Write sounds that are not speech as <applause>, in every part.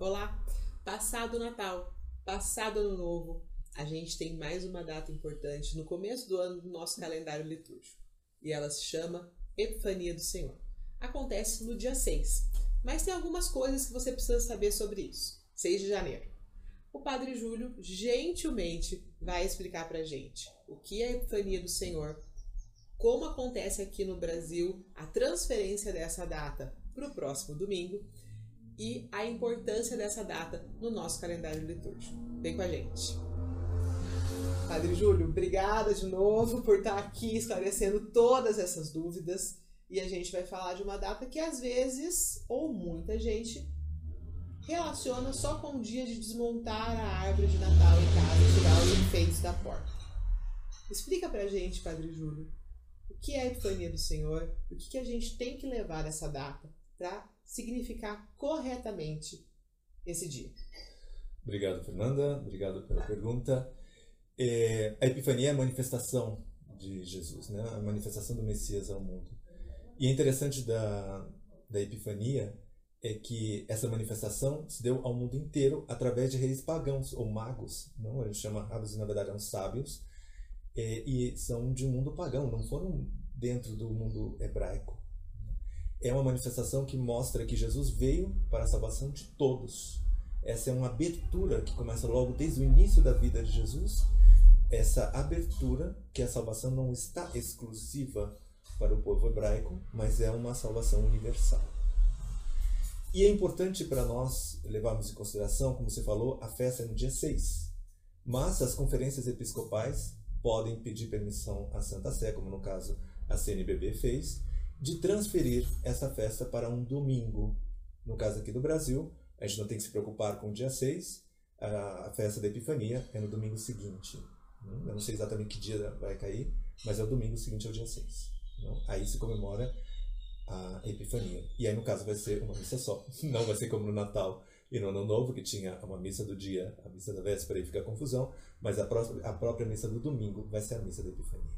Olá! Passado Natal, passado Ano Novo, a gente tem mais uma data importante no começo do ano do nosso calendário litúrgico. E ela se chama Epifania do Senhor. Acontece no dia 6, mas tem algumas coisas que você precisa saber sobre isso. 6 de janeiro. O Padre Júlio gentilmente vai explicar pra gente o que é a Epifania do Senhor, como acontece aqui no Brasil a transferência dessa data para o próximo domingo e a importância dessa data no nosso calendário litúrgico. Vem com a gente. Padre Júlio, obrigada de novo por estar aqui esclarecendo todas essas dúvidas. E a gente vai falar de uma data que às vezes, ou muita gente, relaciona só com o dia de desmontar a árvore de Natal em casa e tirar os enfeites da porta. Explica pra gente, Padre Júlio, o que é a Epifania do Senhor, o que, a gente tem que levar nessa data para significar corretamente esse dia. Obrigado, Fernanda. Obrigado pela pergunta. É, a Epifania é a manifestação de Jesus, né? a manifestação do Messias ao mundo. E é interessante da, da Epifania é que essa manifestação se deu ao mundo inteiro através de reis pagãos ou magos, não? A gente chama magos, na verdade, eram sábios, é, e são de um mundo pagão, não foram dentro do mundo hebraico é uma manifestação que mostra que Jesus veio para a salvação de todos. Essa é uma abertura que começa logo desde o início da vida de Jesus. Essa abertura que a salvação não está exclusiva para o povo hebraico, mas é uma salvação universal. E é importante para nós levarmos em consideração, como você falou, a festa é no dia 6. Mas as conferências episcopais podem pedir permissão à Santa Sé, como no caso a CNBB fez, de transferir essa festa para um domingo. No caso aqui do Brasil, a gente não tem que se preocupar com o dia 6, a festa da Epifania é no domingo seguinte. Eu não sei exatamente que dia vai cair, mas é o domingo seguinte ao dia 6. Aí se comemora a Epifania. E aí, no caso, vai ser uma missa só. <laughs> Não vai ser como no Natal e no Ano Novo, que tinha uma missa do dia, a missa da véspera, e fica confusão, mas a, a própria missa do domingo vai ser a missa da Epifania.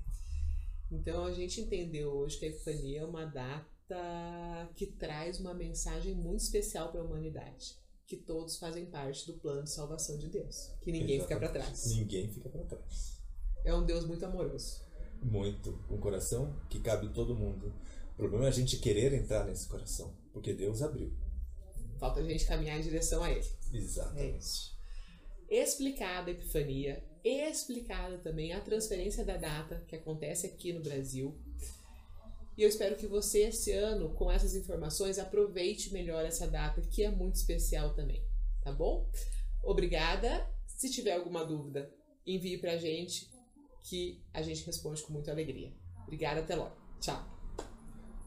Então a gente entendeu hoje que a Epifania é uma data que traz uma mensagem muito especial para a humanidade. Que todos fazem parte do plano de salvação de Deus. Que ninguém Exatamente. fica para trás. Ninguém fica para trás. É um Deus muito amoroso. Muito. Um coração que cabe todo mundo. O problema é a gente querer entrar nesse coração. Porque Deus abriu. Falta a gente caminhar em direção a Ele. Exatamente. É Explicada a Epifania, explicada também a transferência da data que acontece aqui no Brasil. E eu espero que você, esse ano, com essas informações, aproveite melhor essa data, que é muito especial também. Tá bom? Obrigada. Se tiver alguma dúvida, envie pra gente, que a gente responde com muita alegria. Obrigada, até logo. Tchau.